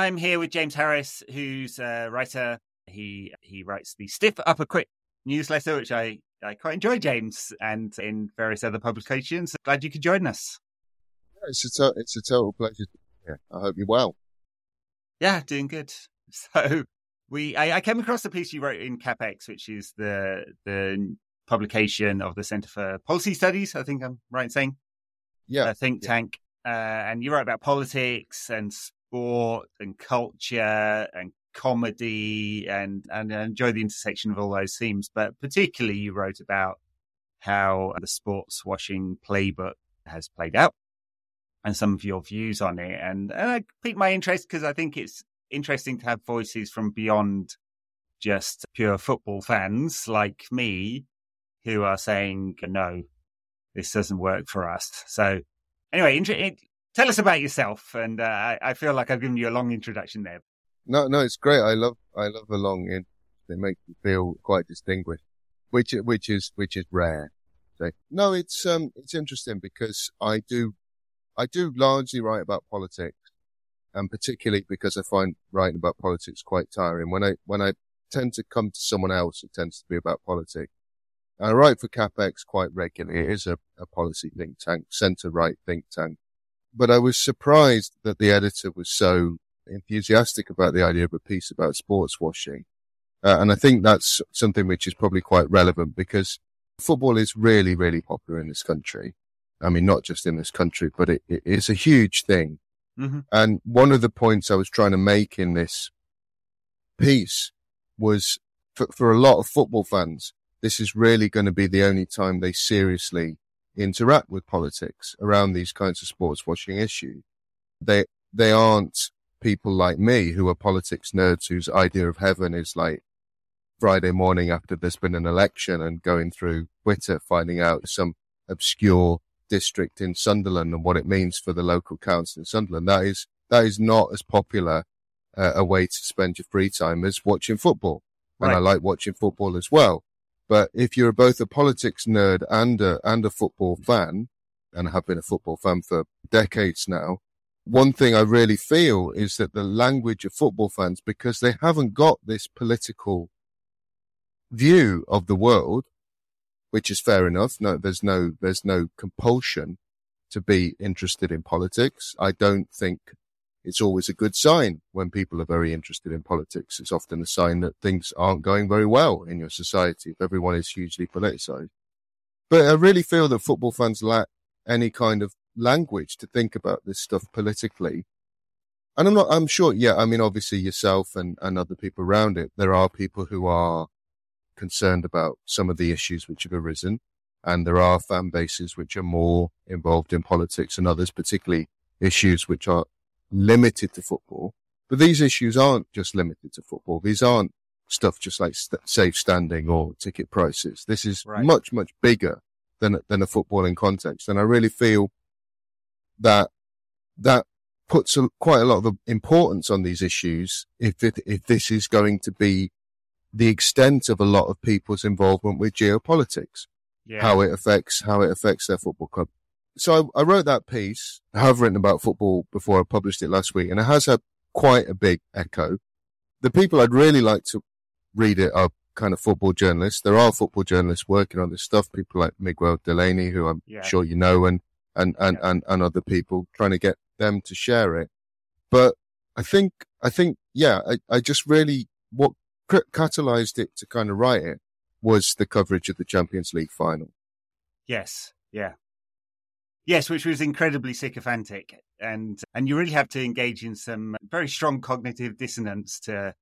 I'm here with James Harris, who's a writer. He he writes the Stiff Upper Quick newsletter, which I, I quite enjoy, James, and in various other publications. Glad you could join us. Yeah, it's a it's a total pleasure. Yeah, I hope you're well. Yeah, doing good. So we I, I, came across the piece you wrote in CapX, which is the the publication of the Centre for Policy Studies. I think I'm right in saying. Yeah. A think yeah. tank. Uh, and you write about politics and sport and culture and comedy and and I enjoy the intersection of all those themes. But particularly, you wrote about how the sports washing playbook has played out and some of your views on it. And, and I piqued my interest because I think it's interesting to have voices from beyond just pure football fans like me who are saying, no, this doesn't work for us. So anyway, tell us about yourself. And uh, I, feel like I've given you a long introduction there. No, no, it's great. I love, I love a long in. They make you feel quite distinguished, which, which is, which is rare. So, no, it's, um, it's interesting because I do, I do largely write about politics and particularly because I find writing about politics quite tiring. When I, when I tend to come to someone else, it tends to be about politics. I write for CapX quite regularly. It is a, a policy think tank, centre right think tank. But I was surprised that the editor was so enthusiastic about the idea of a piece about sports washing. Uh, and I think that's something which is probably quite relevant because football is really, really popular in this country. I mean, not just in this country, but it, it is a huge thing. Mm-hmm. And one of the points I was trying to make in this piece was for, for a lot of football fans, this is really going to be the only time they seriously interact with politics around these kinds of sports washing issues. They, they aren't people like me who are politics nerds whose idea of heaven is like Friday morning after there's been an election and going through Twitter, finding out some obscure district in Sunderland and what it means for the local council in Sunderland. That is, that is not as popular uh, a way to spend your free time as watching football. And Right. I like watching football as well. But if you're both a politics nerd and a, and a football fan, and have been a football fan for decades now, one thing I really feel is that the language of football fans, because they haven't got this political view of the world, which is fair enough. No, there's no, there's no compulsion to be interested in politics. I don't think it's always a good sign when people are very interested in politics. It's often a sign that things aren't going very well in your society if everyone is hugely politicized. But I really feel that football fans lack any kind of language to think about this stuff politically. And I'm not, I'm sure, yeah, I mean, obviously yourself and, and other people around it, there are people who are concerned about some of the issues which have arisen. And there are fan bases which are more involved in politics and others, particularly issues which are limited to football. But these issues aren't just limited to football. These aren't stuff just like st- safe standing or ticket prices. This is Right. much, much bigger than, than a footballing context. And I really feel that that puts a, quite a lot of importance on these issues if it, if this is going to be the extent of a lot of people's involvement with geopolitics Yeah. how it affects how it affects their football club. So I, I wrote that piece. I have written about football before I published it last week, and it has had quite a big echo. The people I'd really like to read it are kind of football journalists. There are football journalists working on this stuff. People like Miguel Delaney, who I'm Yeah. sure you know, and and and, Yeah. and and other people trying to get them to share it. But I think I think yeah, I, I just really what cr- catalyzed it to kind of write it was the coverage of the Champions League final. Yes, yeah, yes, which was incredibly sycophantic, and and you really have to engage in some very strong cognitive dissonance to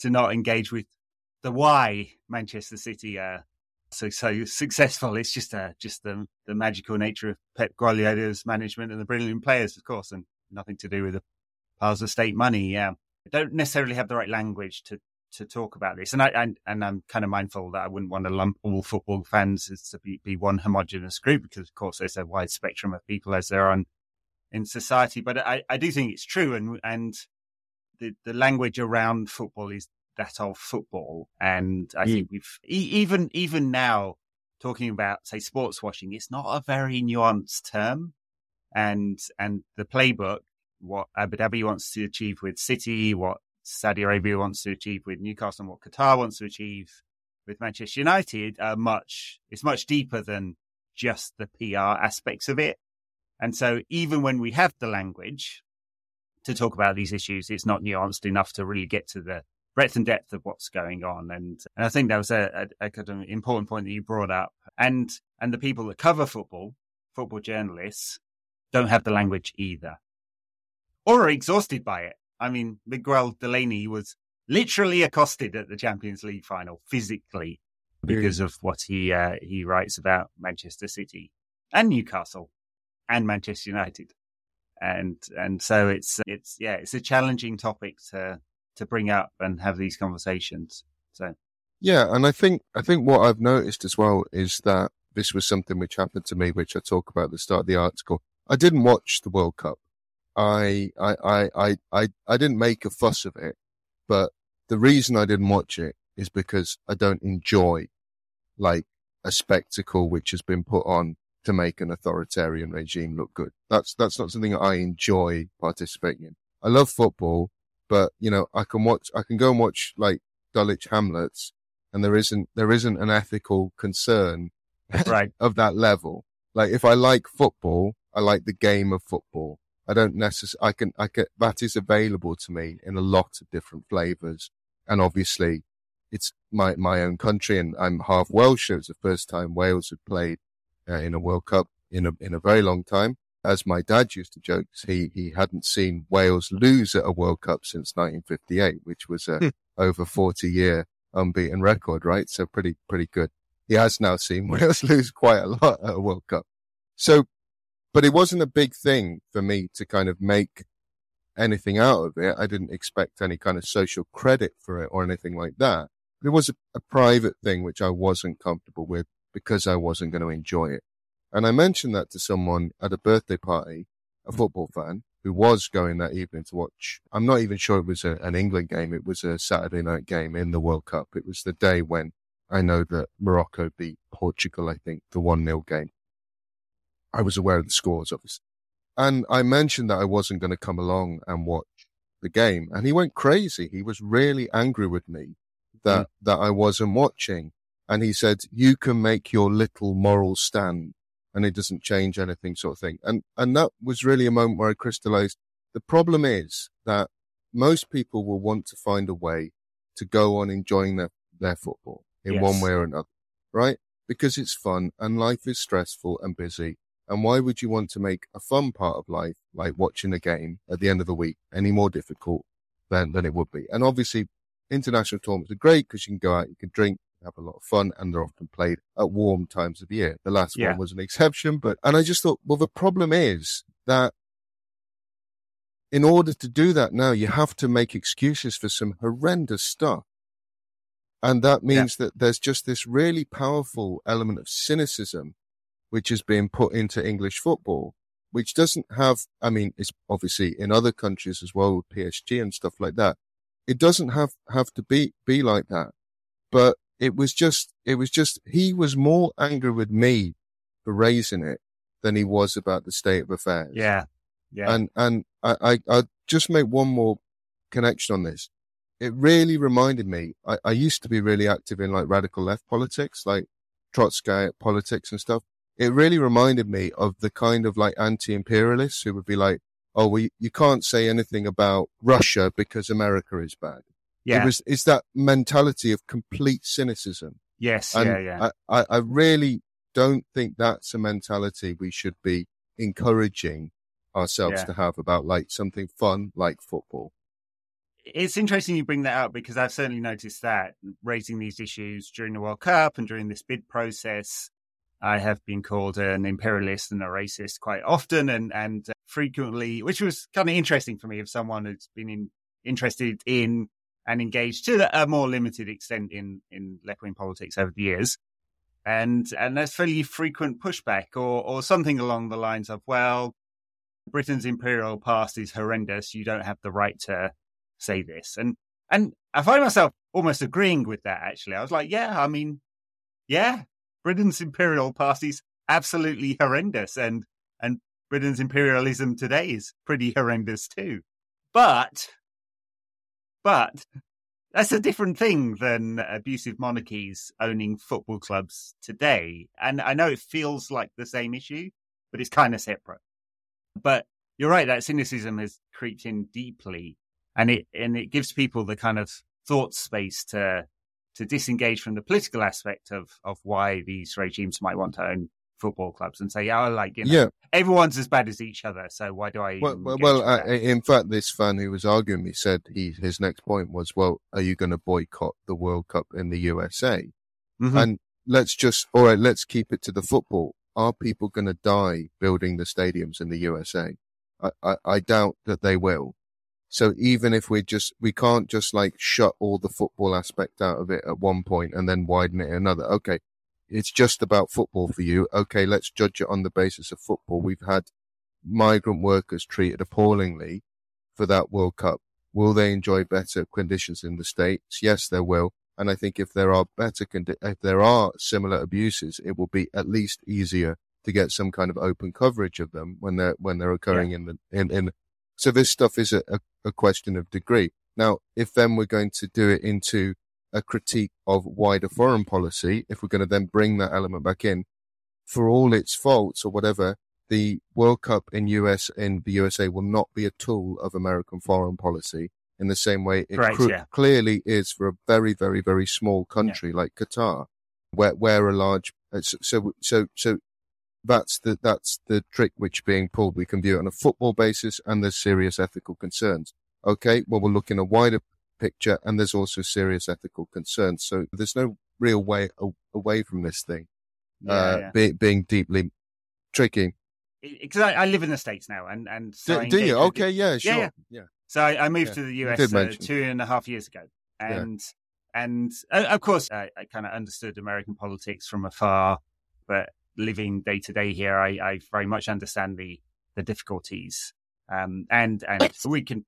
to not engage with the why Manchester City are so so successful. It's just uh, just the the magical nature of Pep Guardiola's management and the brilliant players, of course, and nothing to do with the piles of state money. Yeah, don't necessarily have the right language to to talk about this, and I and, and I'm kind of mindful that I wouldn't want to lump all football fans as to be, be one homogenous group because, of course, there's a wide spectrum of people as there are in, in society. But I, I do think it's true, and and the the language around football is that of football, and I mm. think we've e- even even now talking about say sports washing, it's not a very nuanced term, and and the playbook what Abu Dhabi wants to achieve with City, what Saudi Arabia wants to achieve with Newcastle, and what Qatar wants to achieve with Manchester United are much. It's much deeper than just the PR aspects of it. And so, even when we have the language to talk about these issues, it's not nuanced enough to really get to the breadth and depth of what's going on. And, and I think that was a, a, a kind of important point that you brought up. And and the people that cover football, football journalists, don't have the language either, or are exhausted by it. I mean, Miguel Delaney was literally accosted at the Champions League final physically because of what he uh, he writes about Manchester City and Newcastle and Manchester United, and and so it's it's yeah it's a challenging topic to to bring up and have these conversations. So yeah, and I think I think what I've noticed as well is that this was something which happened to me, which I talk about at the start of the article. I didn't watch the World Cup. I I I I I, didn't make a fuss of it, but the reason I didn't watch it is because I don't enjoy like a spectacle which has been put on to make an authoritarian regime look good. That's that's not something I enjoy participating in. I love football, but you know, I can watch I can go and watch like Dulwich Hamlets and there isn't there isn't an ethical concern right. of that level. Like if I like football, I like the game of football. I don't necessarily, I can, I get, that is available to me in a lot of different flavors. And obviously it's my, my own country and I'm half Welsh. It was the first time Wales had played uh, in a World Cup in a, in a very long time. As my dad used to joke, he, he hadn't seen Wales lose at a World Cup since 1958, which was a hmm. over 40 year unbeaten record, right? So pretty, pretty good. He has now seen Wales lose quite a lot at a World Cup. So but it wasn't a big thing for me to kind of make anything out of it. I didn't expect any kind of social credit for it or anything like that. It was a, a private thing which I wasn't comfortable with because I wasn't going to enjoy it. And I mentioned that to someone at a birthday party, a football fan who was going that evening to watch. I'm not even sure it was a, an England game. It was a Saturday night game in the World Cup. It was the day when I know that Morocco beat Portugal, I think, the 1 0 game. I was aware of the scores, obviously. And I mentioned that I wasn't going to come along and watch the game. And he went crazy. He was really angry with me that, mm. that I wasn't watching. And he said, you can make your little moral stand and it doesn't change anything sort of thing. And, and that was really a moment where I crystallized the problem is that most people will want to find a way to go on enjoying their, their football in yes. one way or another, right? Because it's fun and life is stressful and busy and why would you want to make a fun part of life, like watching a game at the end of the week, any more difficult than, than it would be? And obviously, international tournaments are great because you can go out, you can drink, have a lot of fun, and they're often played at warm times of year. The last yeah. one was an exception, but, and I just thought, well, the problem is that in order to do that now, you have to make excuses for some horrendous stuff. And that means yeah. that there's just this really powerful element of cynicism which is being put into English football, which doesn't have, I mean, it's obviously in other countries as well with PSG and stuff like that. It doesn't have, have to be, be like that. But it was just, it was just, he was more angry with me for raising it than he was about the state of affairs. Yeah. Yeah. And, and I, I, I just make one more connection on this. It really reminded me, I, I used to be really active in like radical left politics, like Trotsky politics and stuff it really reminded me of the kind of like anti-imperialists who would be like, "Oh, well, you can't say anything about Russia because America is bad." Yeah, it was it's that mentality of complete cynicism. Yes, and yeah, yeah. I, I really don't think that's a mentality we should be encouraging ourselves yeah. to have about like something fun like football. It's interesting you bring that up because I've certainly noticed that raising these issues during the World Cup and during this bid process I have been called an imperialist and a racist quite often and, and frequently, which was kind of interesting for me of someone who's been in, interested in and engaged to a more limited extent in, in left wing politics over the years. And, and there's fairly frequent pushback or, or something along the lines of, well, Britain's imperial past is horrendous. You don't have the right to say this. And, and I find myself almost agreeing with that, actually. I was like, yeah, I mean, yeah, Britain's imperial past is absolutely horrendous, and and Britain's imperialism today is pretty horrendous too. But, but that's a different thing than abusive monarchies owning football clubs today. And I know it feels like the same issue, but it's kind of separate. But you're right, that cynicism has creeped in deeply and it, and it gives people the kind of thought space to, to disengage from the political aspect of, of why these regimes might want to own football clubs and say, oh, like, you know, yeah. everyone's as bad as each other. So why do I? Well, well uh, in fact, this fan who was arguing me said he, his next point was, well, are you going to boycott the World Cup in the USA? Mm-hmm. And let's just, all right, let's keep it to the football. Are people going to die building the stadiums in the USA? I, I, I doubt that they will. So even if we just, we can't just like shut all the football aspect out of it at one point and then widen it another. Okay. It's just about football for you. Okay. Let's judge it on the basis of football. We've had migrant workers treated appallingly for that World Cup. Will they enjoy better conditions in the States? Yes, they will. And I think if there are better, condi- if there are similar abuses, it will be at least easier to get some kind of open coverage of them when they're, when they're occurring yeah. in the, in, in, so this stuff is a, a, a question of degree. Now, if then we're going to do it into a critique of wider foreign policy, if we're going to then bring that element back in, for all its faults or whatever, the World Cup in US in the USA will not be a tool of American foreign policy in the same way it right, cr- yeah. clearly is for a very, very, very small country yeah. like Qatar, where where a large uh, so so so that's the that's the trick which being pulled. We can view it on a football basis, and there's serious ethical concerns. Okay, well we're looking a wider picture, and there's also serious ethical concerns. So there's no real way away from this thing yeah, uh, yeah. Be, being deeply tricky. Because I, I, live in the states now, and and so do, do you? Okay, yeah, sure, yeah. yeah. So I, I moved to the US uh, two and a half years ago, and and uh, of course I, I kind of understood American politics from afar, but living day to day here, I, I, very much understand the the difficulties, um, and and we can,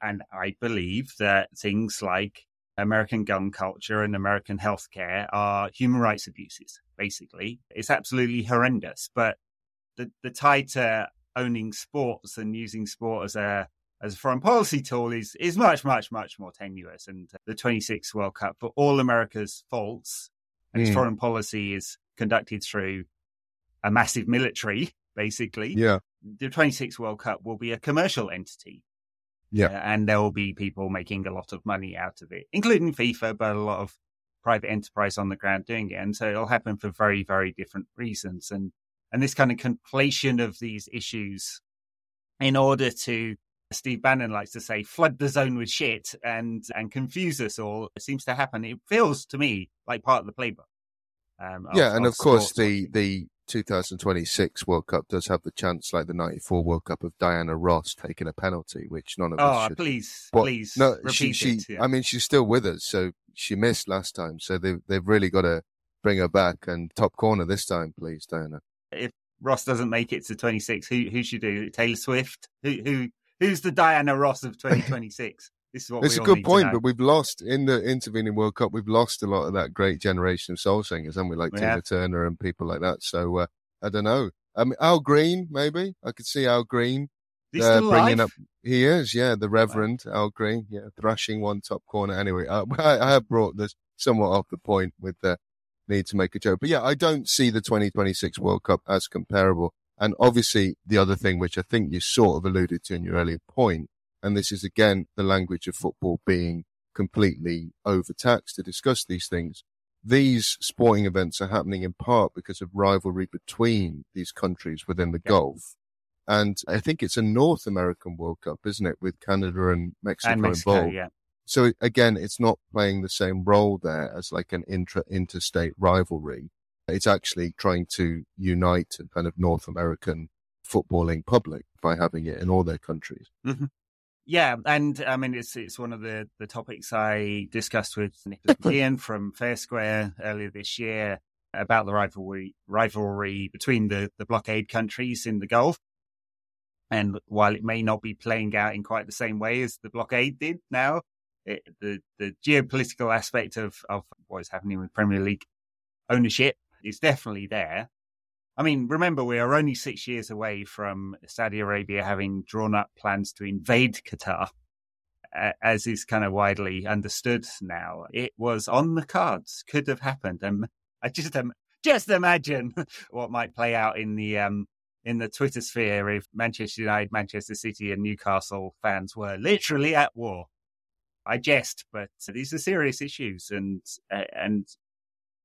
and I believe that things like American gun culture and American healthcare are human rights abuses. Basically, it's absolutely horrendous. But the the tie to owning sports and using sport as a as a foreign policy tool is is much much much more tenuous. And the 26th World Cup, for all America's faults, and mm. its foreign policy is conducted through a massive military, basically. Yeah. The 26th World Cup will be a commercial entity. Yeah. Uh, and there will be people making a lot of money out of it, including FIFA, but a lot of private enterprise on the ground doing it. And so it'll happen for very, very different reasons. And, and this kind of conflation of these issues in order to, Steve Bannon likes to say, flood the zone with shit and, and confuse us all it seems to happen. It feels to me like part of the playbook. Um, yeah. Of, and of, of course, the, the, 2026 World Cup does have the chance, like the 94 World Cup, of Diana Ross taking a penalty, which none of oh, us ah, should. please, but, please. No, she, she, it, yeah. I mean, she's still with us, so she missed last time, so they've, they've really got to bring her back and top corner this time, please, Diana. If Ross doesn't make it to 26, who, who should do? Taylor Swift? Who, who, who's the Diana Ross of 2026? This is what it's a good point, but we've lost in the intervening World Cup. We've lost a lot of that great generation of soul singers, haven't we? Like Tina Turner and people like that. So uh, I don't know. Um, Al Green, maybe I could see Al Green uh, bringing up. He is, yeah, the Reverend wow. Al Green, yeah, thrashing one top corner. Anyway, uh, I, I have brought this somewhat off the point with the need to make a joke, but yeah, I don't see the 2026 World Cup as comparable. And obviously, the other thing, which I think you sort of alluded to in your earlier point, and this is again the language of football being completely overtaxed to discuss these things. These sporting events are happening in part because of rivalry between these countries within the Gulf. And I think it's a North American World Cup, isn't it, with Canada and Mexico, and Mexico involved. Yeah. So again, it's not playing the same role there as like an intra interstate rivalry. It's actually trying to unite a kind of North American footballing public by having it in all their countries. Mm-hmm. Yeah, and I mean it's it's one of the, the topics I discussed with Nicholas McGeehan from Fair Square earlier this year about the rivalry rivalry between the, the blockade countries in the Gulf. And while it may not be playing out in quite the same way as the blockade did now, it, the the geopolitical aspect of, of what is happening with Premier League ownership is definitely there. I mean, remember, we are only six years away from Saudi Arabia having drawn up plans to invade Qatar, as is kind of widely understood now. It was on the cards, could have happened. And I just, just imagine what might play out in the, um, in the Twitter sphere if Manchester United, Manchester City, and Newcastle fans were literally at war. I jest, but these are serious issues, and and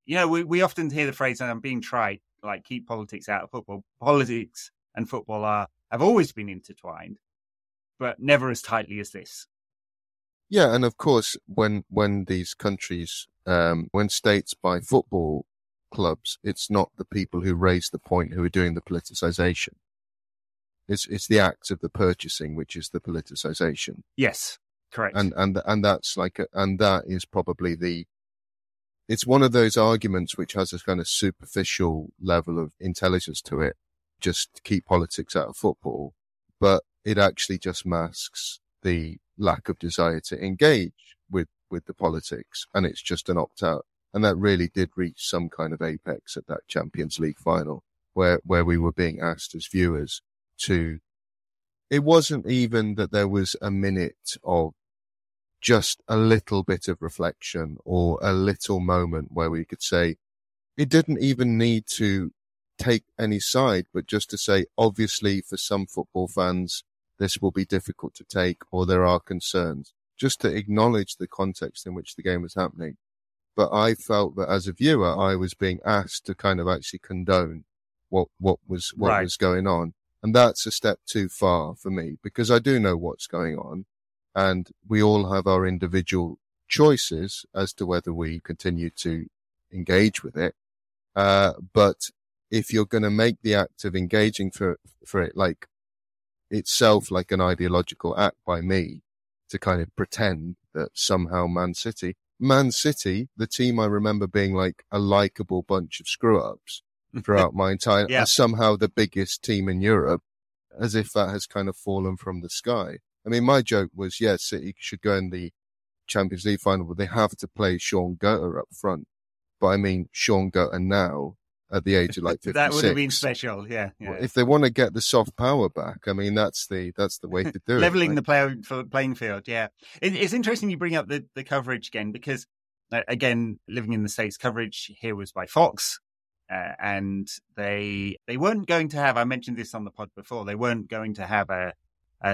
you know we, we often hear the phrase, I'm being trite, like keep politics out of football. Politics and football are have always been intertwined, but never as tightly as this. Yeah, and of course, when when these countries, um, when states buy football clubs, it's not the people who raise the point who are doing the politicization. It's it's the act of the purchasing which is the politicization. Yes, correct. And and and that's like a, and that is probably the it's one of those arguments which has a kind of superficial level of intelligence to it. Just keep politics out of football, but it actually just masks the lack of desire to engage with, with the politics. And it's just an opt out. And that really did reach some kind of apex at that Champions League final where, where we were being asked as viewers to, it wasn't even that there was a minute of just a little bit of reflection or a little moment where we could say, it didn't even need to take any side, but just to say, obviously, for some football fans, this will be difficult to take or there are concerns, just to acknowledge the context in which the game was happening. But I felt that as a viewer, I was being asked to kind of actually condone what, what was, what right. was going on. And that's a step too far for me because I do know what's going on and we all have our individual choices as to whether we continue to engage with it. Uh, but if you're going to make the act of engaging for, for it like itself like an ideological act by me to kind of pretend that somehow Man City, Man City, the team I remember being like a likable bunch of screw ups throughout my entire, yeah. somehow the biggest team in Europe, as if that has kind of fallen from the sky. I mean, my joke was, yes, City should go in the Champions League final, but they have to play Shaun Goater up front. But I mean, Shaun Goater now at the age of like 56. that would have been special, yeah. yeah. If they want to get the soft power back, I mean, that's the that's the way to do it. Leveling the player, playing field, yeah. It, it's interesting you bring up the, the coverage again because, uh, again, living in the States, coverage here was by Fox. Uh, and they they weren't going to have. I mentioned this on the pod before. They weren't going to have a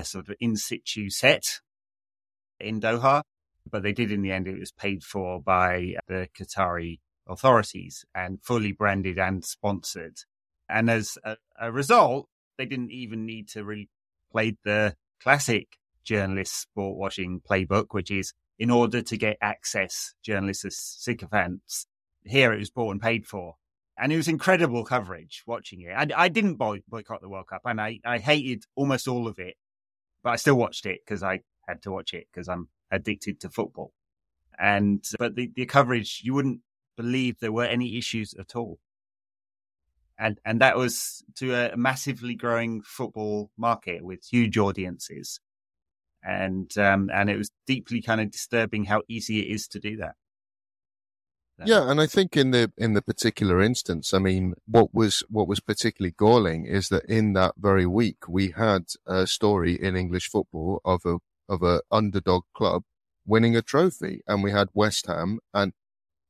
sort of in situ set in Doha, but they did in the end. It was paid for by the Qatari authorities and fully branded and sponsored. And as a, a result, they didn't even need to really play the classic journalist sport washing playbook, which is in order to get access, journalists are sycophants. Here it was bought and paid for. And it was incredible coverage watching it. I, I didn't boycott the World Cup and I, I hated almost all of it but I still watched it because I had to watch it because I'm addicted to football. And, but the, the coverage, you wouldn't believe there were any issues at all. And, and that was to a massively growing football market with huge audiences. And, um, and it was deeply kind of disturbing how easy it is to do that. Yeah, and I think in the in the particular instance, I mean, what was what was particularly galling is that in that very week we had a story in English football of a of a underdog club winning a trophy, and we had West Ham, and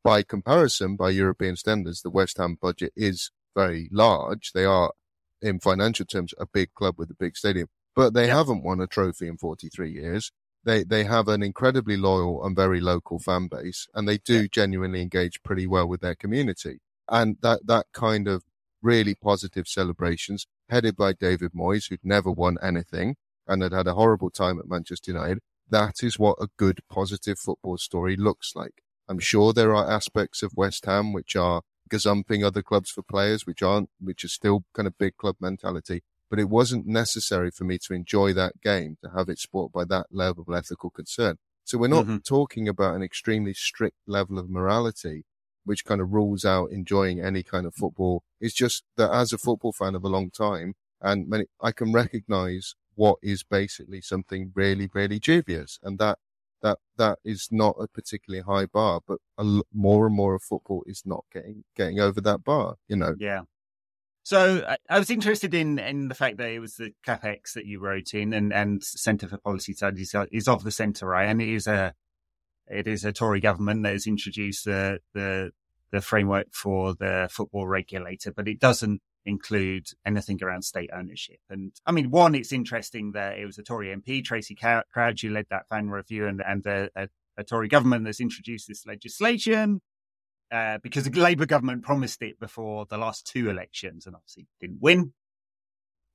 by comparison, by European standards, the West Ham budget is very large. They are, in financial terms, a big club with a big stadium, but they yep. haven't won a trophy in 43 years they they have an incredibly loyal and very local fan base, and they do yeah. genuinely engage pretty well with their community. And that that kind of really positive celebrations, headed by David Moyes, who'd never won anything and had had a horrible time at Manchester United. That is what a good positive football story looks like. I'm sure there are aspects of West Ham which are gazumping other clubs for players, which aren't, which are still kind of big club mentality but it wasn't necessary for me to enjoy that game to have it sport by that level of ethical concern. So we're not mm-hmm. talking about an extremely strict level of morality, which kind of rules out enjoying any kind of football. It's just that as a football fan of a long time, and many, I can recognize what is basically something really, really dubious. And that, that, that is not a particularly high bar, but a, more and more of football is not getting, getting over that bar, you know? Yeah. So I, I was interested in in the fact that it was the CapX that you wrote in, and and Centre for Policy Studies is of the centre right, and it is a it is a Tory government that has introduced the the the framework for the football regulator, but it doesn't include anything around state ownership. And I mean, one, it's interesting that it was a Tory MP, Tracey Crouch, who led that fan review, and and a, a, a Tory government that's introduced this legislation. Uh, because the Labour government promised it before the last two elections and obviously didn't win,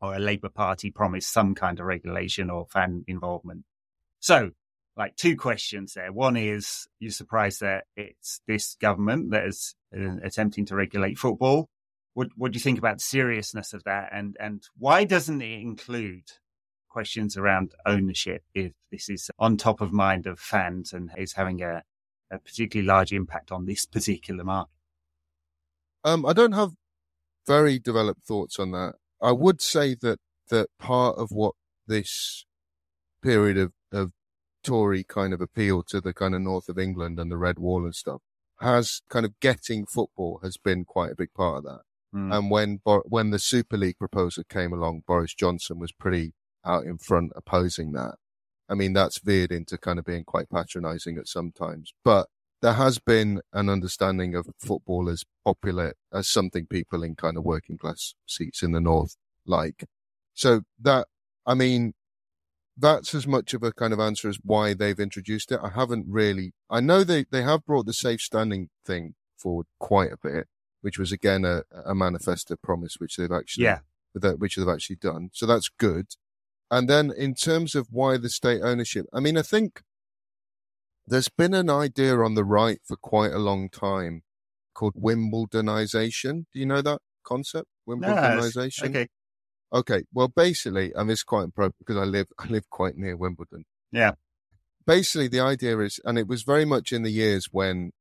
or a Labour Party promised some kind of regulation or fan involvement. So, like two questions there. One is, you're surprised that it's this government that is uh, attempting to regulate football. What, what do you think about the seriousness of that? And, and why doesn't it include questions around ownership if this is on top of mind of fans and is having a, a particularly large impact on this particular market? Um, I don't have very developed thoughts on that. I would say that that part of what this period of, of Tory kind of appeal to the kind of north of England and the Red Wall and stuff has kind of getting football has been quite a big part of that. Mm. And when when the Super League proposal came along, Boris Johnson was pretty out in front opposing that. I mean, that's veered into kind of being quite patronizing at some times, but there has been an understanding of football as popular as something people in kind of working class seats in the north like. So that, I mean, that's as much of a kind of answer as why they've introduced it. I haven't really, I know they, they have brought the safe standing thing forward quite a bit, which was again a, a manifesto promise, which they've actually, yeah. which they've actually done. So that's good. And then in terms of why the state ownership, I mean, I think there's been an idea on the right for quite a long time called Wimbledonization. Do you know that concept? Wimbledonization. No, okay. Okay. Well, basically, mean, it's quite appropriate because I live, I live quite near Wimbledon. Yeah. Basically, the idea is, and it was very much in the years when,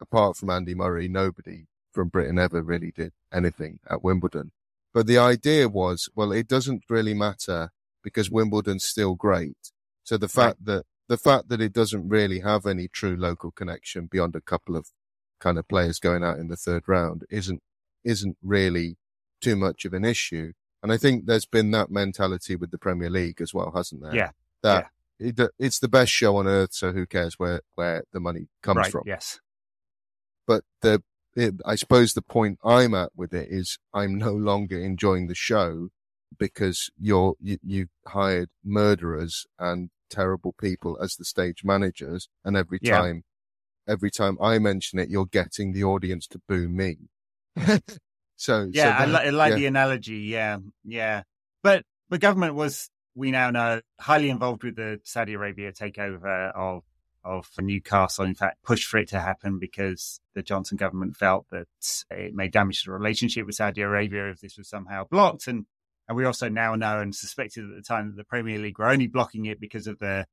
apart from Andy Murray, nobody from Britain ever really did anything at Wimbledon. But the idea was, well, it doesn't really matter because Wimbledon's still great. So the fact that the fact that it doesn't really have any true local connection beyond a couple of kind of players going out in the third round isn't isn't really too much of an issue. And I think there's been that mentality with the Premier League as well, hasn't there? Yeah. That yeah. It, it's the best show on earth, so who cares where where the money comes right, from? Yes. But the it, I suppose the point I'm at with it is I'm no longer enjoying the show because you're you, you hired murderers and terrible people as the stage managers, and every yeah. time, every time I mention it, you're getting the audience to boo me. so yeah, so I, li- I, like yeah. the analogy. Yeah, yeah, but the government was, we now know, highly involved with the Saudi Arabia takeover of of Newcastle. In fact, pushed for it to happen because the Johnson government felt that it may damage the relationship with Saudi Arabia if this was somehow blocked, and and we also now know and suspected at the time that the Premier League were only blocking it because of the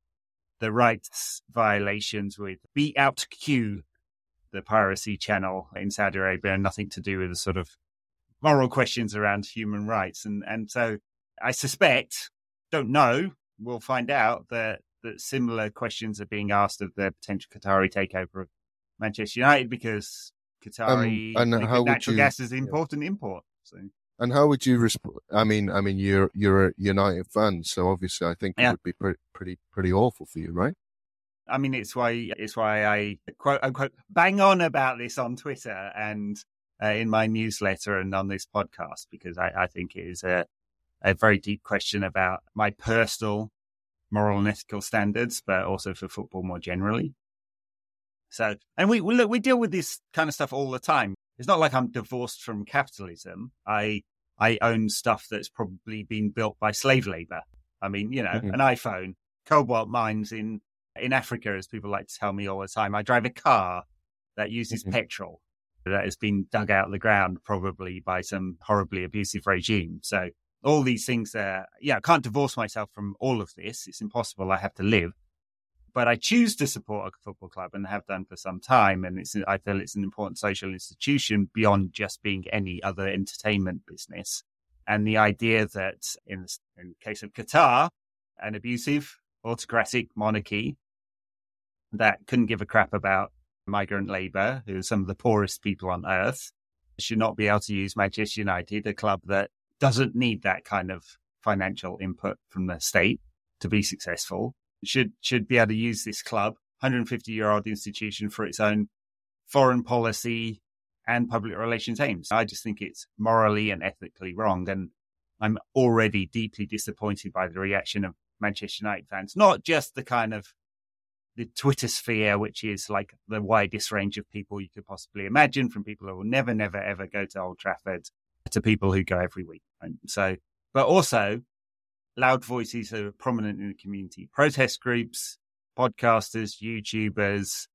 the rights violations with beoutQ, the piracy channel in Saudi Arabia, and nothing to do with the sort of moral questions around human rights. And and so I suspect, don't know, we'll find out that that similar questions are being asked of the potential Qatari takeover of Manchester United because Qatari um, natural you, gas is an important yeah. import. So and how would you respond? I mean, I mean, you're you're a United fan, so obviously, I think yeah. it would be pretty pretty pretty awful for you, right? I mean, it's why it's why I quote unquote bang on about this on Twitter and uh, in my newsletter and on this podcast because I, I think it is a a very deep question about my personal moral and ethical standards, but also for football more generally. So, and we, we look, we deal with this kind of stuff all the time it's not like I'm divorced from capitalism. I I own stuff that's probably been built by slave labor. I mean, you know, mm-hmm. an iPhone, cobalt mines in in Africa, as people like to tell me all the time. I drive a car that uses mm-hmm. petrol that has been dug out of the ground, probably by some horribly abusive regime. So all these things yeah, I can't divorce myself from all of this. It's impossible. I have to live but I choose to support a football club and have done for some time. And it's, I feel it's an important social institution beyond just being any other entertainment business. And the idea that in the, in case of Qatar, an abusive autocratic monarchy that couldn't give a crap about migrant labor, who are some of the poorest people on earth, should not be able to use Manchester United, a club that doesn't need that kind of financial input from the state to be successful, should should be able to use this club, 150 year old institution, for its own foreign policy and public relations aims. I just think it's morally and ethically wrong. And I'm already deeply disappointed by the reaction of Manchester United fans, not just the kind of the Twitter sphere, which is like the widest range of people you could possibly imagine, from people who will never, never, ever go to Old Trafford to people who go every week. And so, but also loud voices are prominent in the community, protest groups, podcasters, YouTubers,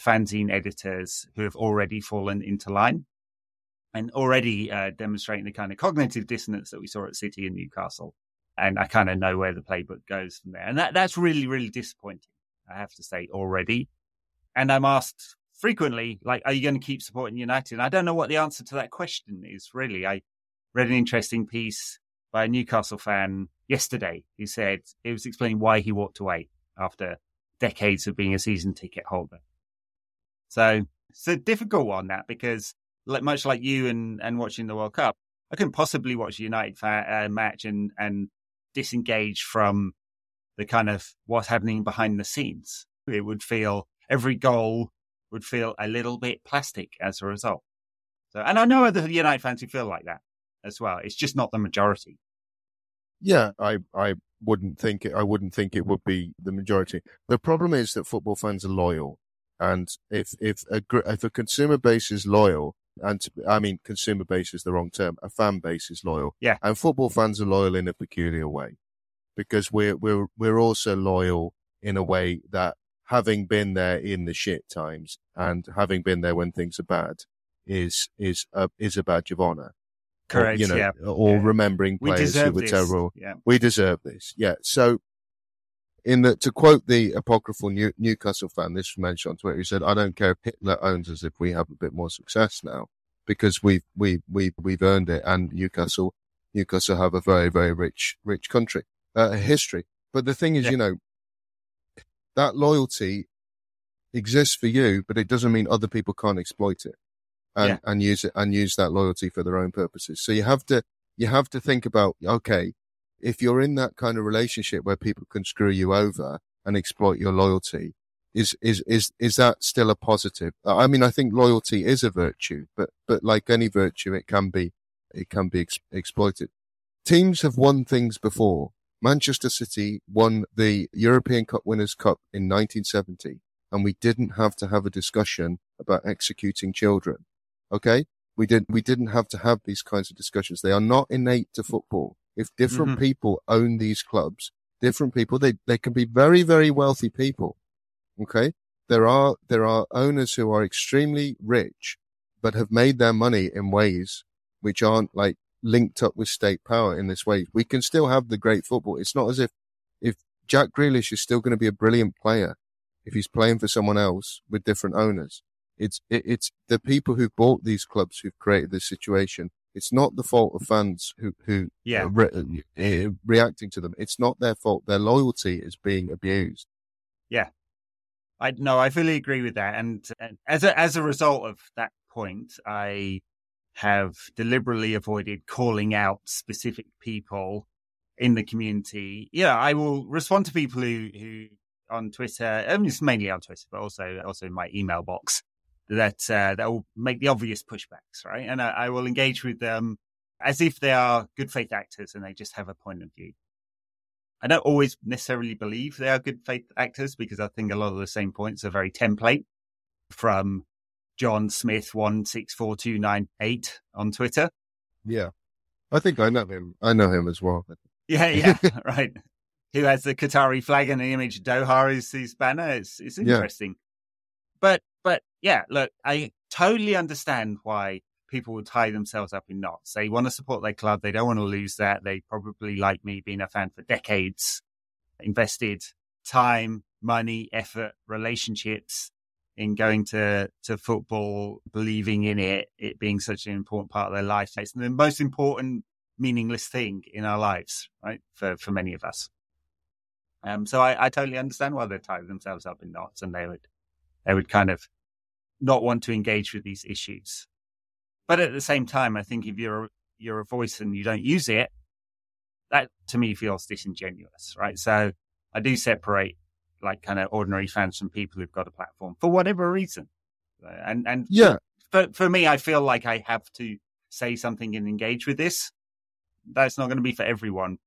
fanzine editors who have already fallen into line and already uh, demonstrating the kind of cognitive dissonance that we saw at City and Newcastle. And I kind of know where the playbook goes from there. And that, that's really, really disappointing, I have to say already. And I'm asked frequently, like, are you going to keep supporting United? And I don't know what the answer to that question is, really. I read an interesting piece by a Newcastle fan yesterday who said it was explaining why he walked away after decades of being a season ticket holder. So it's a difficult one that because like much like you and, and watching the World Cup, I couldn't possibly watch a United fa- uh, match and, and disengage from the kind of what's happening behind the scenes. It would feel every goal would feel a little bit plastic as a result. So, and I know other United fans who feel like that as well. It's just not the majority. Yeah, I, I wouldn't think it. I wouldn't think it would be the majority. The problem is that football fans are loyal, and if if a if a consumer base is loyal, and to, I mean consumer base is the wrong term, a fan base is loyal. Yeah, and football fans are loyal in a peculiar way, because we're we're we're also loyal in a way that having been there in the shit times and having been there when things are bad is is a, is a badge of honor. Correct. Or, you know, yeah. or yeah. remembering players who were this. terrible. Yeah. We deserve this. Yeah. So, in the to quote the apocryphal New, Newcastle fan, this was mentioned on Twitter, he said, "I don't care if Hitler owns us if we have a bit more success now, because we've we we we've earned it." And Newcastle, Newcastle have a very very rich rich country uh, history. But the thing is, Yeah. you know, that loyalty exists for you, but it doesn't mean other people can't exploit it and, Yeah. and use it and use that loyalty for their own purposes. So you have to, you have to think about, okay, if you're in that kind of relationship where people can screw you over and exploit your loyalty, is, is, is, is that still a positive? I mean, I think loyalty is a virtue, but, but like any virtue, it can be, it can be ex- exploited. Teams have won things before. Manchester City won the European Cup Winners' Cup in 1970, and we didn't have to have a discussion about executing children. Okay? We didn't, we didn't have to have these kinds of discussions. They are not innate to football. If different Mhm. people own these clubs, different people, they, they can be very, very wealthy people. Okay? There are, there are owners who are extremely rich, but have made their money in ways which aren't like linked up with state power in this way. We can still have the great football. It's not as if, if Jack Grealish is still going to be a brilliant player if he's playing for someone else with different owners. It's, it, it's the people who bought these clubs who've created this situation. It's not the fault of fans who, who Yeah. are re- uh, reacting to them. It's not their fault. Their loyalty is being abused. Yeah, I no, I fully agree with that. And, and as a as a result of that point, I have deliberately avoided calling out specific people in the community. Yeah, I will respond to people who who on Twitter, I mean, it's mainly on Twitter, but also also in my email box that uh, that will make the obvious pushbacks, right? And I, I will engage with them as if they are good faith actors and they just have a point of view. I don't always necessarily believe they are good faith actors because I think a lot of the same points are very template from John Smith one six four two nine eight on Twitter. Yeah. I think I know him. I know him as well. Yeah, yeah, right. Who has the Qatari flag and the image of Doha as his banner? It's it's Yeah. interesting. But but yeah, look, I totally understand why people would tie themselves up in knots. They want to support their club. They don't want to lose that. They probably, like me, being a fan for decades, invested time, money, effort, relationships in going to, to football, believing in it, it being such an important part of their life. It's the most important, meaningless thing in our lives, right? For, for many of us. Um, so I, I totally understand why they tie themselves up in knots and they would, they would kind of not want to engage with these issues. But at the same time, I think if you're you're a voice and you don't use it, that to me feels disingenuous, right? So I do separate like kind of ordinary fans from people who've got a platform for whatever reason. Uh, and and yeah, for for me, I feel like I have to say something and engage with this. That's not going to be for everyone,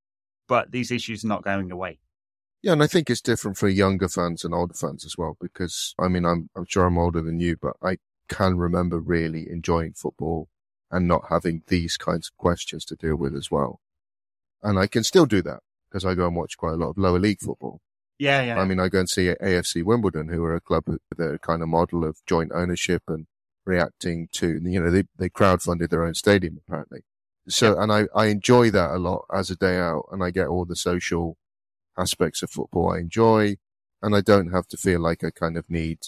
but these issues are not going away. Yeah, and I think it's different for younger fans and older fans as well. Because I mean, I'm I'm sure I'm older than you, but I can remember really enjoying football and not having these kinds of questions to deal with as well. And I can still do that because I go and watch quite a lot of lower league football. Yeah, yeah. I mean, I go and see AFC Wimbledon, who are a club with a kind of model of joint ownership and reacting to, you know, they, they crowdfunded their own stadium apparently. So, yeah. and I, I enjoy that a lot as a day out and I get all the social aspects of football I enjoy and I don't have to feel like I kind of need,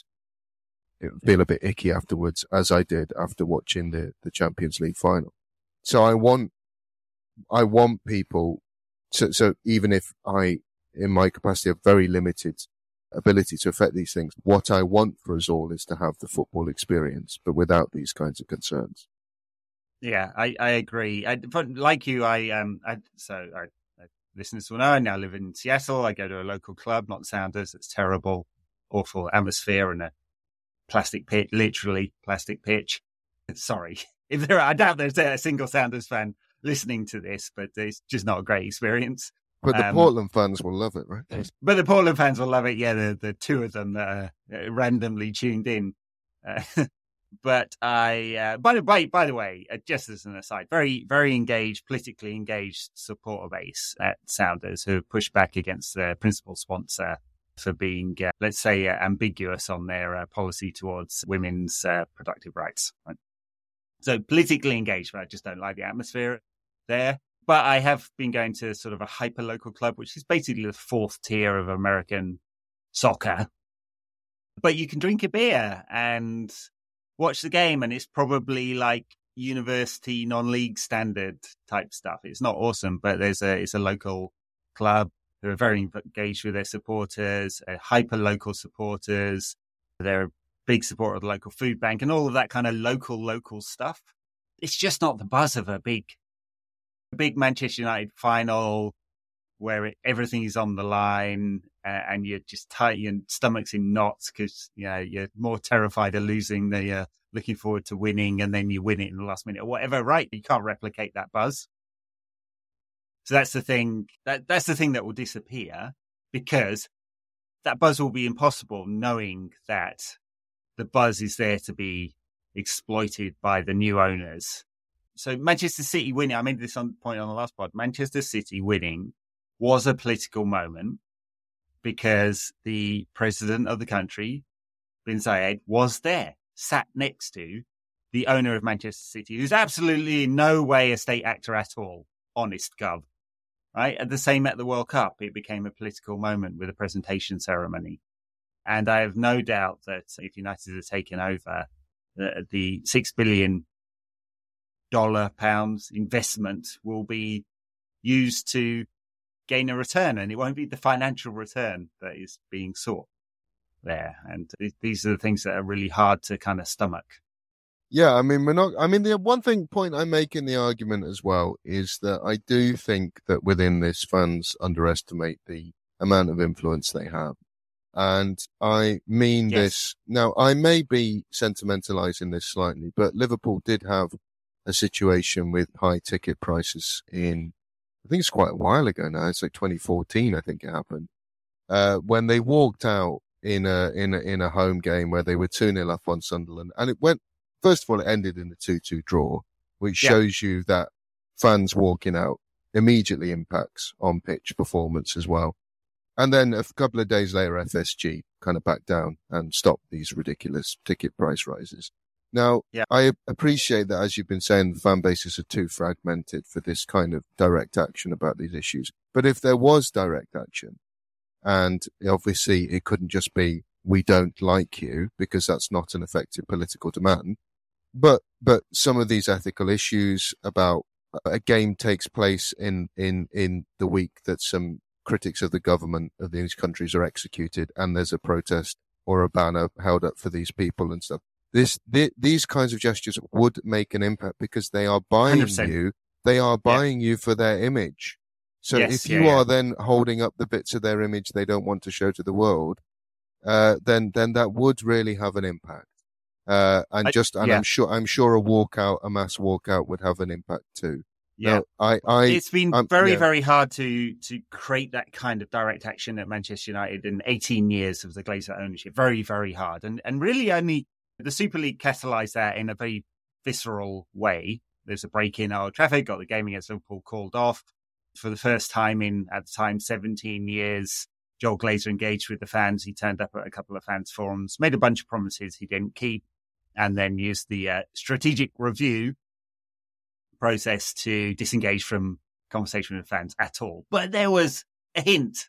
feel a bit icky afterwards as I did after watching the, the Champions League final. So I want, I want people so, so even if I, in my capacity, have very limited ability to affect these things, what I want for us all is to have the football experience, but without these kinds of concerns. Yeah, I, I agree. I, like you, I um, I, so I, listeners will know. I now live in Seattle. I go to a local club, not Sounders. It's terrible, awful atmosphere and a plastic pitch, literally plastic pitch. Sorry, if there, are, I doubt there's a single Sounders fan listening to this, but it's just not a great experience. But the um, Portland fans will love it, right? But the Portland fans will love it. Yeah, the, the two of them that are uh, randomly tuned in. Uh, but I, uh, by the by, by the way, uh, just as an aside, very, very engaged, politically engaged supporter base at Sounders who pushed back against their principal sponsor for being, uh, let's say, uh, ambiguous on their policy towards women's productive rights. Right? So politically engaged, but I just don't like the atmosphere there. But I have been going to sort of a hyper local club, which is basically the fourth tier of American soccer. But you can drink a beer and watch the game, and it's probably like university non-league standard type stuff. It's not awesome, but there's a it's a local club who are very engaged with their supporters, uh, hyper local supporters. They're a big supporter of the local food bank and all of that kind of local local stuff. It's just not the buzz of a big big Manchester United final where it, everything is on the line Uh, and you're just tight, your stomach's in knots because you know, you're more terrified of losing than you're uh, looking forward to winning and then you win it in the last minute or whatever, right? You can't replicate that buzz. So that's the thing that that's the thing that will disappear because that buzz will be impossible knowing that the buzz is there to be exploited by the new owners so Manchester City winning, I made this on point on the last pod. Manchester City winning was a political moment because the president of the country, Bin Zayed, was there, sat next to the owner of Manchester City, who's absolutely in no way a state actor at all. Honest gov. Right? And the same at the World Cup, it became a political moment with a presentation ceremony. And I have no doubt that if United had taken over, the, the six billion dollar pounds investment will be used to gain a return and it won't be the financial return that is being sought there. And these are the things that are really hard to kind of stomach. Yeah i mean we're not i mean the one thing point i make in the argument as well is that i do think that within this funds underestimate the amount of influence they have. And I mean yes. this now, I may be sentimentalizing this slightly, but Liverpool did have a situation with high ticket prices in, I think it's quite a while ago now. It's like 2014, I think it happened, uh, when they walked out in a, in a, in a home game where they were 2 0 up on Sunderland. And it went, first of all, it ended in a 2 2 draw, which yeah. shows you that fans walking out immediately impacts on pitch performance as well. And then a couple of days later, FSG kind of backed down and stopped these ridiculous ticket price rises. Now, yeah. I appreciate that, as you've been saying, the fan bases are too fragmented for this kind of direct action about these issues. But if there was direct action, and obviously it couldn't just be, we don't like you, because that's not an effective political demand. But, but some of these ethical issues about a game takes place in, in, in the week that some critics of the government of these countries are executed and there's a protest or a banner held up for these people and stuff this th- these kinds of gestures would make an impact because they are buying 100%. you. They are buying you for their image. So Yes, if you yeah. are then holding up the bits of their image they don't want to show to the world, uh, then then that would really have an impact. Uh, and I- just and yeah. I'm sure I'm sure a walkout, a mass walkout, would have an impact too. Yeah. Now, I I it's been um, very, yeah. very hard to to create that kind of direct action at Manchester United in 18 years of the Glazer ownership. Very, very hard, and and really only the Super League catalysed that in a very visceral way. There's a break in Old Trafford, got the game against Liverpool called off for the first time in at the time 17 years. Joel Glazer engaged with the fans. He turned up at a couple of fans forums, made a bunch of promises he didn't keep, and then used the uh, strategic review process to disengage from conversation with fans at all. But there was a hint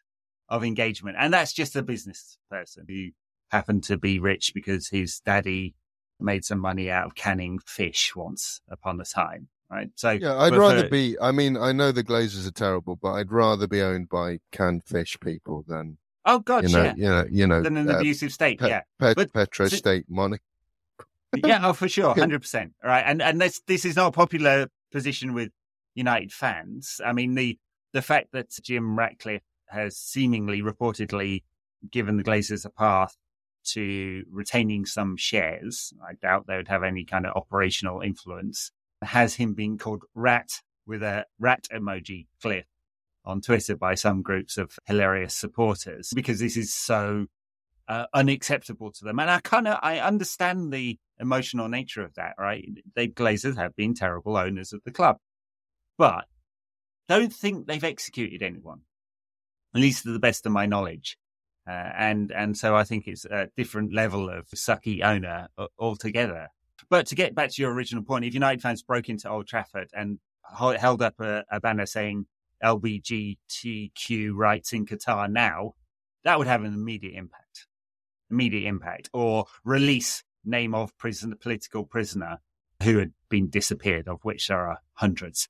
of engagement, and that's just a business person who happened to be rich because his daddy made some money out of canning fish once upon a time, right? So yeah, I'd rather for- be. I mean, I know the Glazers are terrible, but I'd rather be owned by canned fish people than Oh God, you know, yeah. you know, you know, Than an uh, abusive state, Pe- yeah. Pet, But- Petro so- State monarchy. yeah, oh, for sure, hundred percent. Right, and and this this is not a popular position with United fans. I mean, the the fact that Jim Ratcliffe has seemingly, reportedly, given the Glazers a path to retaining some shares. I doubt they would have any kind of operational influence. Has him being called Rat with a rat emoji clip on Twitter by some groups of hilarious supporters because this is so uh, unacceptable to them. And I kind of I understand the emotional nature of that, right? They Glazers have been terrible owners of the club, but don't think they've executed anyone, at least to the best of my knowledge. Uh, and and so I think it's a different level of sucky owner altogether. But to get back to your original point, if United fans broke into Old Trafford and held up a, a banner saying LBGTQ rights in Qatar now, that would have an immediate impact. Immediate impact. Or release name of prison, political prisoner who had been disappeared, of which there are hundreds.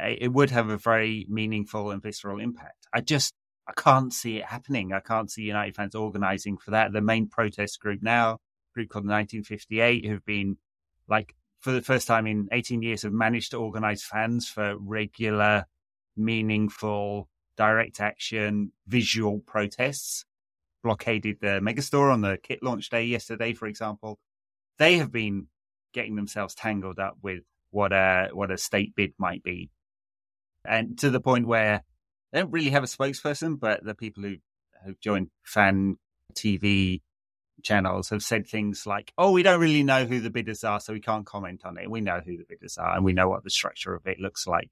It it would have a very meaningful and visceral impact. I just, I can't see it happening. I can't see United fans organising for that. The main protest group now, group called 1958, who've been like for the first time in 18 years have managed to organise fans for regular, meaningful, direct action, visual protests. Blockaded the megastore on the kit launch day yesterday, for example. They have been getting themselves tangled up with what a what a state bid might be, and to the point where they don't really have a spokesperson, but the people who who joined fan TV channels have said things like, "Oh, we don't really know who the bidders are, so we can't comment on it. We know who the bidders are, and we know what the structure of it looks like."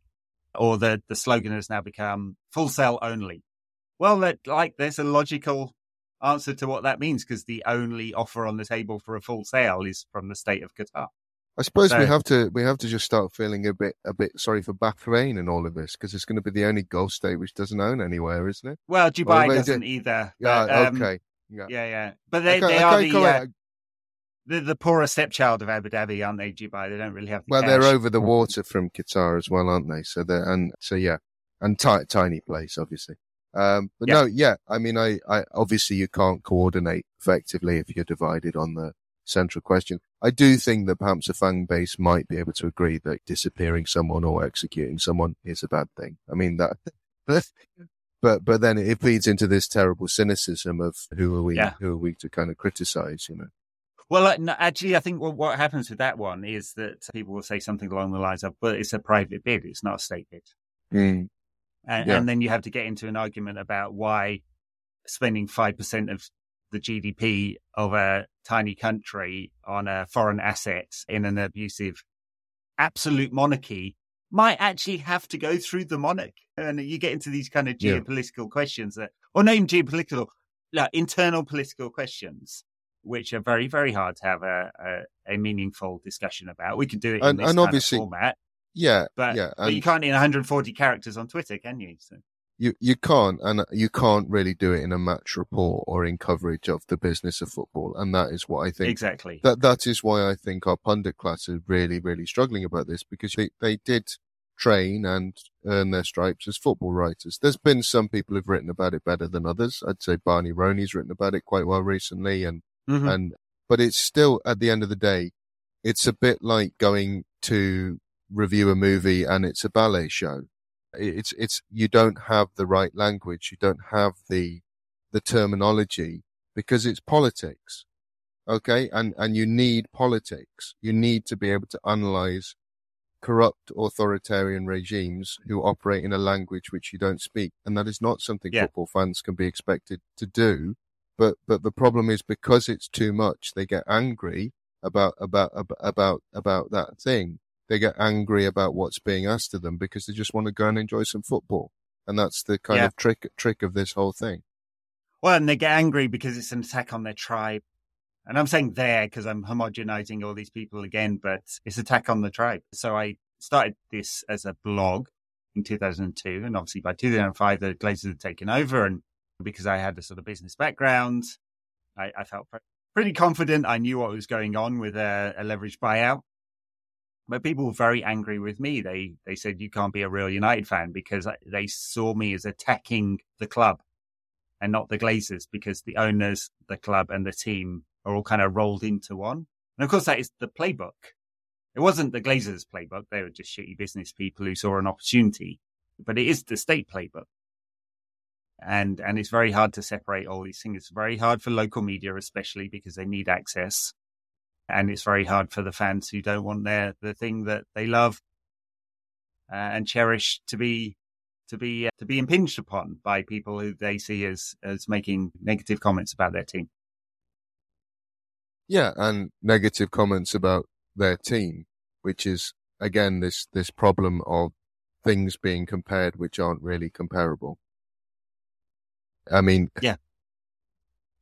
Or the the slogan has now become "full sale only." Well, that like there's a logical answer to what that means because the only offer on the table for a full sale is from the state of Qatar. I suppose we have to we have to just start feeling a bit a bit sorry for Bahrain and all of this because it's going to be the only Gulf state which doesn't own anywhere, isn't it? Well, Dubai Well, doesn't Yeah. either. but, um, okay. Yeah. Yeah, yeah. But they, Okay, they are the, uh, the the poorer stepchild of Abu Dhabi, aren't they? Dubai. They don't really have. The well, cash. they're over the water from Qatar as well, aren't they? So they're and so yeah, and ti- tiny place, obviously. Um, but Yeah. no, yeah. I mean, I, I obviously you can't coordinate effectively if you're divided on the central question. I do think that perhaps a fan base might be able to agree that disappearing someone or executing someone is a bad thing. I mean that, but but then it feeds into this terrible cynicism of who are we, Yeah. who are we to kind of criticize, you know? Well, actually, I think what, what happens with that one is that people will say something along the lines of, "But it's a private bid; it's not a state bid." Mm. And, Yeah. and then you have to get into an argument about why spending 5% of the GDP of a tiny country on a foreign asset in an abusive absolute monarchy might actually have to go through the monarch. And you get into these kind of Yeah. geopolitical questions that, or not even geopolitical, like internal political questions, which are very, very hard to have a, a, a meaningful discussion about. We could do it in And- this and kind obviously- of format, Yeah, but, yeah, but you can't in 140 characters on Twitter, can you? So. You you can't, and you can't really do it in a match report or in coverage of the business of football, and that is what I think. Exactly. That that is why I think our pundit class is really really struggling about this because they they did train and earn their stripes as football writers. There's been some people who've written about it better than others. I'd say Barney Ronay's written about it quite well recently, and Mhm. and but it's still at the end of the day, it's a bit like going to review a movie and it's a ballet show. It's, it's, you don't have the right language. You don't have the, the terminology because it's politics. Okay. And, and you need politics. You need to be able to analyze corrupt authoritarian regimes who operate in a language which you don't speak. And that is not something yeah. football fans can be expected to do. But, but the problem is because it's too much, they get angry about, about, about, about that thing. They get angry about what's being asked of them because they just want to go and enjoy some football. And that's the kind yeah. of trick, trick of this whole thing. Well, and they get angry because it's an attack on their tribe. And I'm saying there because I'm homogenizing all these people again, but it's attack on the tribe. So I started this as a blog in 2002. And obviously by 2005, the Glazers had taken over. And because I had a sort of business background, I, I felt pretty confident. I knew what was going on with a, a leveraged buyout. But people were very angry with me. They they said you can't be a real United fan because they saw me as attacking the club and not the Glazers because the owners, the club, and the team are all kind of rolled into one. And of course, that is the playbook. It wasn't the Glazers' playbook. They were just shitty business people who saw an opportunity, but it is the state playbook. And, and it's very hard to separate all these things. It's very hard for local media, especially because they need access. And it's very hard for the fans who don't want their, the thing that they love uh, and cherish to be to be uh, to be impinged upon by people who they see as as making negative comments about their team. Yeah, and negative comments about their team, which is again this this problem of things being compared which aren't really comparable. I mean, yeah,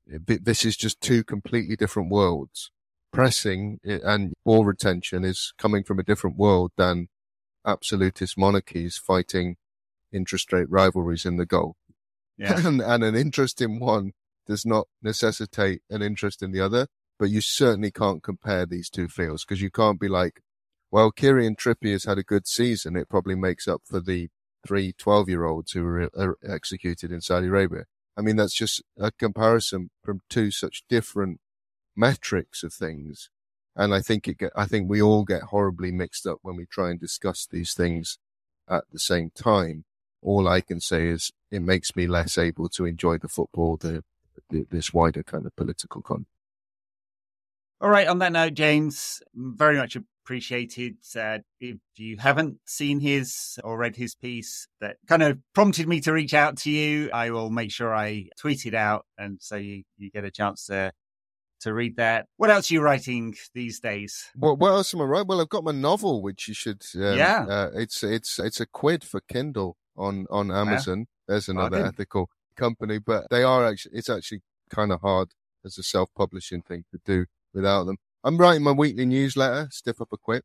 this is just two completely different worlds. Pressing and ball retention is coming from a different world than absolutist monarchies fighting interest rate rivalries in the goal. Yeah. and, and an interest in one does not necessitate an interest in the other but you certainly can't compare these two fields because you can't be like, well, Kieran Trippier has had a good season. It probably makes up for the three 12 year olds who were uh, executed in Saudi Arabia. I mean, that's just a comparison from two such different metrics of things. And I think it get, I think we all get horribly mixed up when we try and discuss these things at the same time. All I can say is it makes me less able to enjoy the football, the, the this wider kind of political context. All right. On that note, James, very much appreciated. Uh, if you haven't seen his or read his piece that kind of prompted me to reach out to you, I will make sure I tweet it out and so you, you get a chance to to read that. What else are you writing these days? Well, what else am I writing? Well, I've got my novel, which you should. Um, yeah, uh, it's it's it's a quid for Kindle on on Amazon. There's another ethical company, but they are actually. It's actually kind of hard as a self publishing thing to do without them. I'm writing my weekly newsletter, Stiff Upper Quip,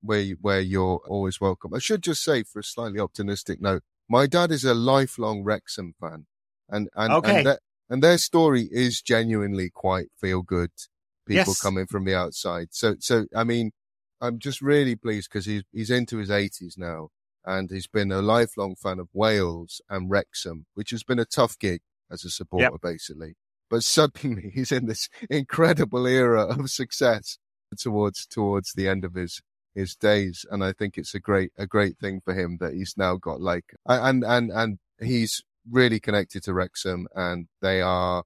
where you, where you're always welcome. I should just say, for a slightly optimistic note, my dad is a lifelong Wrexham fan, and and okay. and, their, and their story is genuinely quite feel good. People yes. coming from the outside, so so I mean, I'm just really pleased because he's he's into his 80s now, and he's been a lifelong fan of Wales and Wrexham, which has been a tough gig as a supporter, yep. basically but suddenly he's in this incredible era of success towards towards the end of his his days and i think it's a great a great thing for him that he's now got like and and and he's really connected to wrexham and they are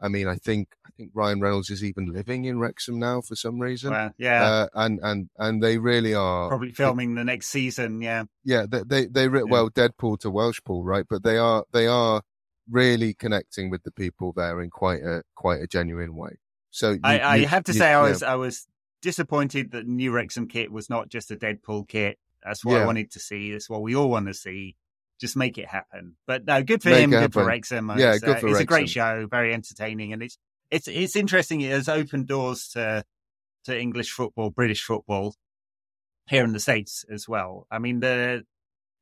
i mean i think i think ryan reynolds is even living in wrexham now for some reason well, yeah uh, and and and they really are probably filming the next season yeah yeah they they, they yeah. well deadpool to welshpool right but they are they are really connecting with the people there in quite a quite a genuine way. So you, I, I have to you, say, I was I was disappointed that New Wrexham kit was not just a Deadpool kit. That's what yeah. I wanted to see. That's what we all want to see. Just make it happen. But no, good for make him. Good for Wrexham. Yeah, it's, good uh, for It's a great show, very entertaining, and it's it's it's interesting. It has opened doors to to English football, British football here in the states as well. I mean the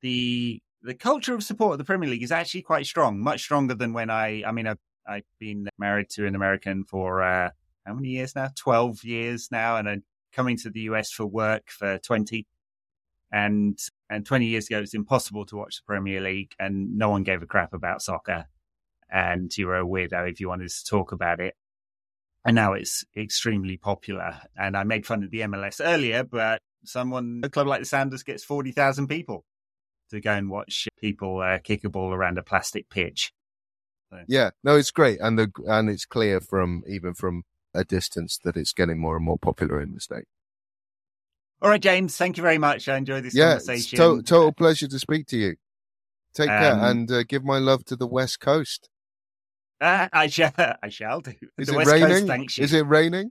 the the culture of support of the Premier League is actually quite strong, much stronger than when I, I mean, I've, I've been married to an American for uh, how many years now? 12 years now. And then coming to the US for work for 20. And, and 20 years ago, it was impossible to watch the Premier League and no one gave a crap about soccer. And you were a weirdo if you wanted to talk about it. and now it's extremely popular. And I made fun of the MLS earlier, but someone, a club like the Sounders, gets 40,000 people to go and watch people uh, kick a ball around a plastic pitch. So. Yeah, no, it's great. And the, and it's clear from even from a distance that it's getting more and more popular in the state. All right, James, thank you very much. I enjoyed this yeah, conversation. To- total pleasure to speak to you. Take um, care and uh, give my love to the West Coast. Uh, I shall. I shall do. Is the it West raining? Coast, Is it raining?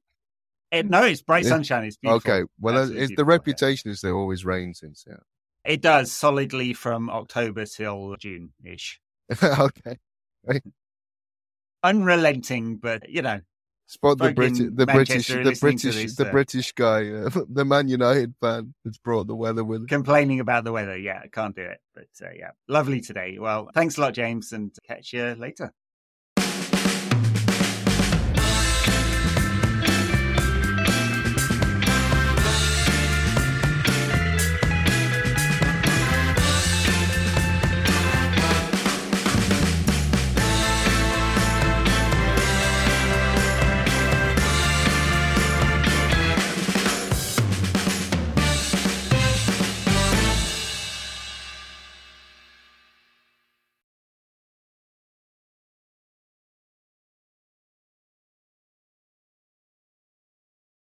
It, no, it's bright sunshine. It's beautiful. Okay. Well, the reputation is there always rains in Seattle. It does solidly from October till June ish. okay. Unrelenting, but you know. Spot the British, the British, the British, the uh, British guy, uh, the Man United fan that's brought the weather with. Him. Complaining about the weather, yeah, can't do it. But uh, yeah, lovely today. Well, thanks a lot, James, and catch you later.